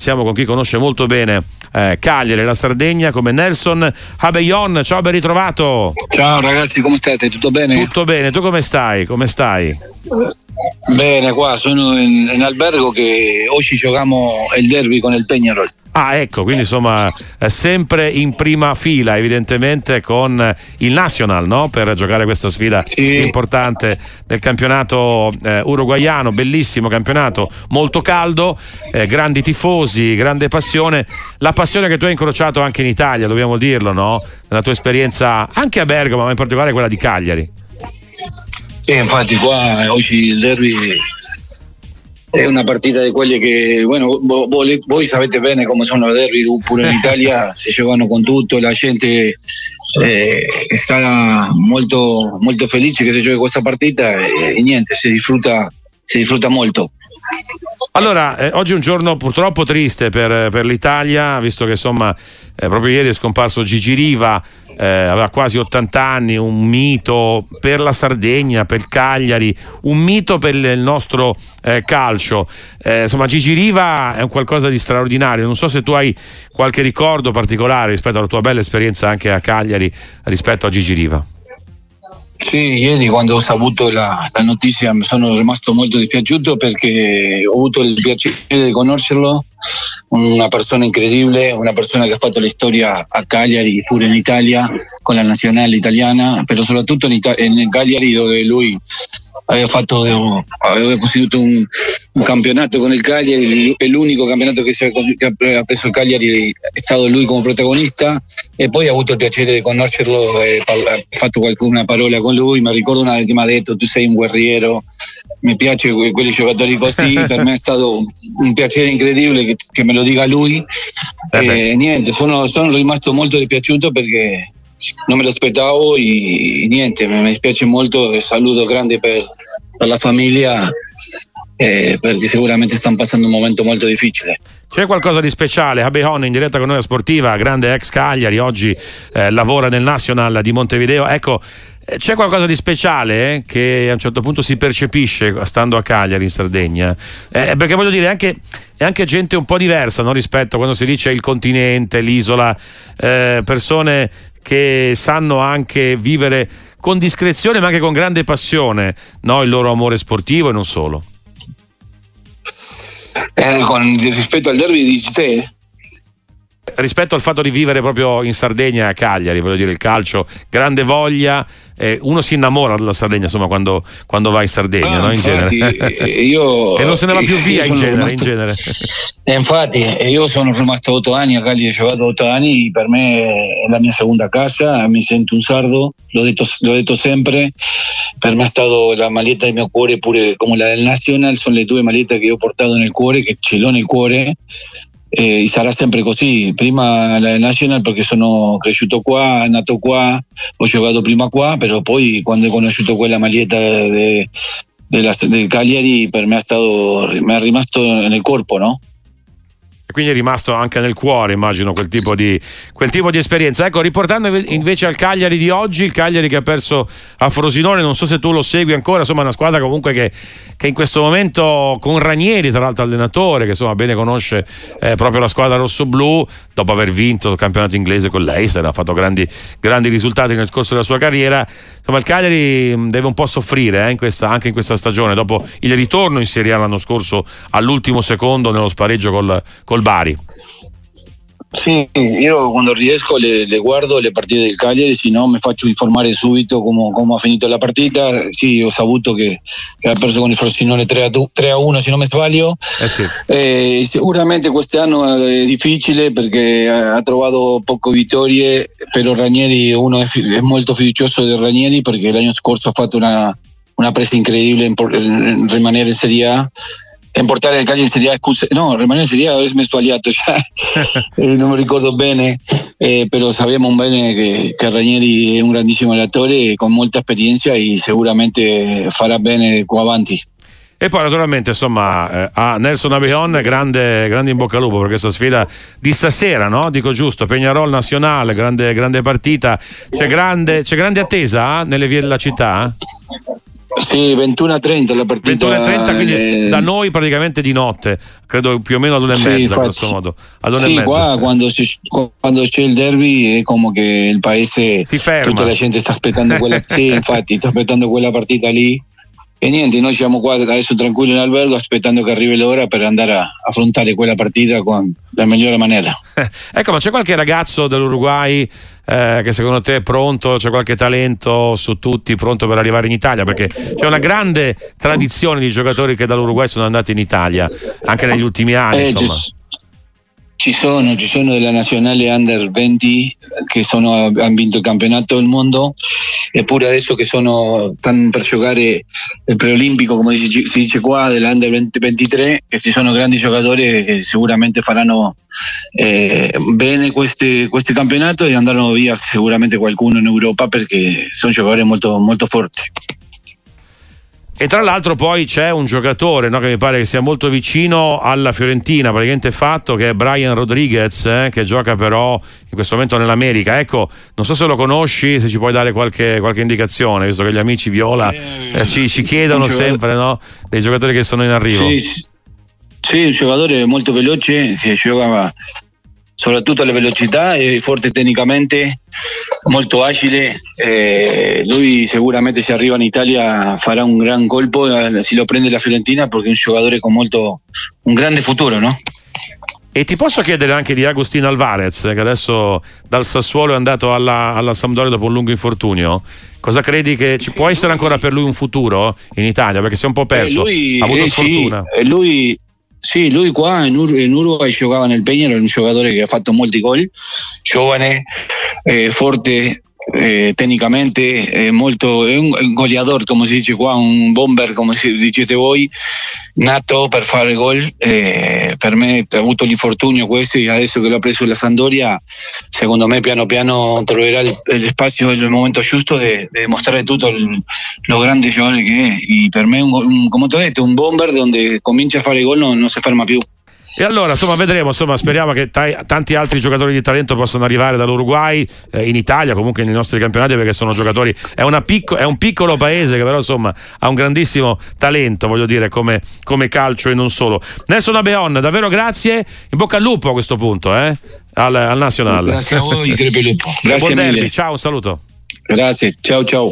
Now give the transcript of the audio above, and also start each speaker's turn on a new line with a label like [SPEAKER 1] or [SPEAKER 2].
[SPEAKER 1] Siamo con chi conosce molto bene eh, Cagliari e la Sardegna come Nelson Habeyon. Ciao, ben ritrovato.
[SPEAKER 2] Ciao ragazzi, come state? Tutto bene?
[SPEAKER 1] Tutto bene, tu come stai? Come stai?
[SPEAKER 2] Bene, qua sono in, in albergo che oggi giochiamo il derby con il Peñarol.
[SPEAKER 1] Ah, ecco, quindi insomma sempre in prima fila, evidentemente con il National, no? Per giocare questa sfida
[SPEAKER 2] Sì.
[SPEAKER 1] importante del campionato eh, uruguaiano, bellissimo campionato, molto caldo, eh, grandi tifosi, grande passione, la passione che tu hai incrociato anche in Italia, dobbiamo dirlo, no? Nella tua esperienza anche a Bergamo, ma in particolare quella di Cagliari.
[SPEAKER 2] Sì, infatti qua oggi il derby è una partita di quelle che, bueno, vo- voi, voi sapete bene come sono i derby, pure in Italia si giocano con tutto, la gente eh, sta molto, molto felice che si giochi questa partita e, e niente, si disfruta, si disfruta molto.
[SPEAKER 1] Allora, eh, oggi è un giorno purtroppo triste per, per l'Italia, visto che insomma eh, proprio ieri è scomparso Gigi Riva, eh, aveva quasi 80 anni, un mito per la Sardegna, per Cagliari, un mito per il il nostro eh, calcio. Eh, insomma, Gigi Riva è un qualcosa di straordinario. Non so se tu hai qualche ricordo particolare rispetto alla tua bella esperienza anche a Cagliari rispetto a Gigi Riva.
[SPEAKER 2] Sì, ieri quando ho saputo la, la notizia mi sono rimasto molto dispiaciuto perché ho avuto il piacere di conoscerlo, una persona incredibile, una persona che ha fatto la storia a Cagliari, pure in Italia, con la nazionale italiana, però soprattutto in, Ita- in Cagliari dove lui aveva, fatto, aveva costituito un, un campionato con il Cagliari, è l'unico campionato che, si che ha preso il Cagliari è stato lui come protagonista. E poi ho avuto il piacere di conoscerlo e parla- ho fatto qualcuna parola con lui, mi ricordo una che mi ha detto tu sei un guerriero, mi piace que- quelli giocatori così, per me è stato un piacere incredibile che, che me lo dica lui.
[SPEAKER 1] Eh
[SPEAKER 2] e niente, sono, sono rimasto molto dispiaciuto perché non me lo aspettavo e niente, mi dispiace molto e saluto grande per, per la famiglia eh, perché sicuramente stanno passando un momento molto difficile.
[SPEAKER 1] C'è qualcosa di speciale? Abehon in diretta con noi a Sportiva, grande ex Cagliari, oggi eh, lavora nel National di Montevideo. Ecco, eh, c'è qualcosa di speciale eh, che a un certo punto si percepisce stando a Cagliari in Sardegna? Eh, perché voglio dire, anche, è anche gente un po' diversa no? rispetto a quando si dice il continente, l'isola, eh, persone che sanno anche vivere con discrezione ma anche con grande passione no? il loro amore sportivo e non solo.
[SPEAKER 2] Eh, con rispetto al derby dici te?
[SPEAKER 1] Rispetto al fatto di vivere proprio in Sardegna a Cagliari, voglio dire il calcio, grande voglia, eh, uno si innamora della Sardegna insomma quando, quando va in Sardegna,
[SPEAKER 2] Ah,
[SPEAKER 1] no? in
[SPEAKER 2] infatti,
[SPEAKER 1] genere.
[SPEAKER 2] eh, io-
[SPEAKER 1] e non se ne va più via in genere, in
[SPEAKER 2] rimasto-
[SPEAKER 1] genere.
[SPEAKER 2] Eh, infatti, eh, io sono rimasto otto anni a Cagliari, ho giocato otto anni, per me è la mia seconda casa, mi sento un sardo, l'ho detto, l'ho detto sempre, per me è stato la maglietta del mio cuore, pure come la del National, sono le due magliette che ho portato nel cuore, che ce l'ho nel cuore, eh, e sarà sempre così. Prima la National perché sono cresciuto qua, nato qua, ho giocato prima qua, però poi quando ho conosciuto quella maglietta de- della- del Cagliari per me è stato, mi è rimasto nel corpo, no?
[SPEAKER 1] Quindi è rimasto anche nel cuore, immagino, quel tipo, di, quel tipo di esperienza. Ecco, riportando invece al Cagliari di oggi, il Cagliari che ha perso a Frosinone, non so se tu lo segui ancora, insomma, una squadra comunque che, che in questo momento con Ranieri, tra l'altro allenatore, che insomma bene conosce eh, proprio la squadra rossoblù, dopo aver vinto il campionato inglese con l'Eister, ha fatto grandi, grandi risultati nel corso della sua carriera. Insomma, il Cagliari mh, deve un po' soffrire eh, in questa- anche in questa stagione, dopo il ritorno in Serie A l'anno scorso all'ultimo secondo nello spareggio col, col Bari.
[SPEAKER 2] Sì, io quando riesco le, le guardo le partite del Cagliari, se no mi faccio informare subito come, come ha finito la partita. Sì, ho saputo che, che ha perso con il Frosinone 3 a, du- 3 a 1, se non mi sbaglio.
[SPEAKER 1] Eh sì.
[SPEAKER 2] Eh, sicuramente quest'anno è difficile perché ha trovato poche vittorie, però Ranieri uno è, molto fiducioso di Ranieri perché l'anno scorso ha fatto una, una presa incredibile in, in rimanere in Serie A. Portare il Cagliari in Serie A, scusa, no, rimanere in Serie A sono sbagliato già, Eh, non mi ricordo bene, eh, però sappiamo bene che, che Ranieri è un grandissimo allenatore con molta esperienza e sicuramente farà bene qua avanti.
[SPEAKER 1] E poi naturalmente insomma eh, a Nelson Abeon grande, grande in bocca al lupo per questa sfida di stasera, no? Dico giusto, Peñarol Nazionale, grande, grande partita, c'è grande, c'è grande attesa eh, nelle vie della città?
[SPEAKER 2] Sì, 21 a 30 la partita.
[SPEAKER 1] 21 a 30, quindi eh... da noi praticamente di notte, credo più o meno ad una e sì, mezza, grosso modo.
[SPEAKER 2] Ad una sì, e qua quando, si, quando, c'è il derby è come che il paese,
[SPEAKER 1] si ferma.
[SPEAKER 2] tutta la gente sta aspettando quella, sì, infatti, sta aspettando quella partita lì. E niente, noi siamo qua adesso tranquilli in albergo aspettando che arrivi l'ora per andare a affrontare quella partita con la migliore maniera.
[SPEAKER 1] ecco, ma c'è qualche ragazzo dell'Uruguay eh, che secondo te è pronto, c'è qualche talento su tutti pronto per arrivare in Italia? Perché c'è una grande tradizione di giocatori che dall'Uruguay sono andati in Italia, anche negli ultimi anni. Eh, insomma.
[SPEAKER 2] Ci sono, ci sono della nazionale under 20 che sono, hanno vinto il campionato del mondo eppure adesso che sono, stanno per giocare il preolimpico come si, si dice qua dell'under 23 che ci sono grandi giocatori che sicuramente faranno eh, bene questi, questi campionati e andranno via sicuramente qualcuno Europa perché sono giocatori molto, molto forti.
[SPEAKER 1] E tra l'altro poi c'è un giocatore no, che mi pare che sia molto vicino alla Fiorentina, praticamente fatto, che è Brian Rodriguez, eh, che gioca però in questo momento nell'America. Ecco, non so se lo conosci, se ci puoi dare qualche, qualche indicazione, visto che gli amici Viola eh, ci, ci, chiedono sempre no, dei giocatori che sono in arrivo.
[SPEAKER 2] Sì, sì, un giocatore molto veloce che giocava soprattutto alle velocità e forte tecnicamente, molto agile. Eh, lui sicuramente se arriva in Italia farà un gran colpo eh, se lo prende la Fiorentina perché è un giocatore con molto, un grande futuro, no?
[SPEAKER 1] E ti posso chiedere anche di Agostino Alvarez, che adesso dal Sassuolo è andato alla, alla Sampdoria dopo un lungo infortunio. Cosa credi che ci può essere ancora per lui un futuro in Italia? Perché si è un po' perso, eh lui, ha avuto eh sfortuna.
[SPEAKER 2] Sì, lui, sì, lui qua in, Ur- in Uruguay giocava nel Peña, era un giocatore che ha fatto molti gol, giovane, eh, forte, eh, tecnicamente è molto è un, goleador come si dice qua un bomber come dicete voi nato per fare gol eh, per me ha avuto l'infortunio questo e adesso che l'ho preso la Sandoria secondo me piano piano troverà il spazio e il momento giusto di dimostrare tutto il, lo grande giocatore che è. E per me un, un, come ti ho detto un bomber dove comincia a fare gol non, non si ferma più
[SPEAKER 1] e allora, insomma, vedremo. Insomma, speriamo che t- tanti altri giocatori di talento possano arrivare dall'Uruguay eh, in Italia, comunque nei nostri campionati, perché sono giocatori. È, picco- è, un piccolo paese che, però, insomma, ha un grandissimo talento, voglio dire, come, come calcio e non solo. Nelson Abeon, davvero grazie. In bocca al lupo a questo punto, eh? al, al nazionale.
[SPEAKER 2] Grazie a voi, Crepe Lupo. Grazie
[SPEAKER 1] Buon derby. Ciao, un saluto.
[SPEAKER 2] Grazie, ciao, ciao.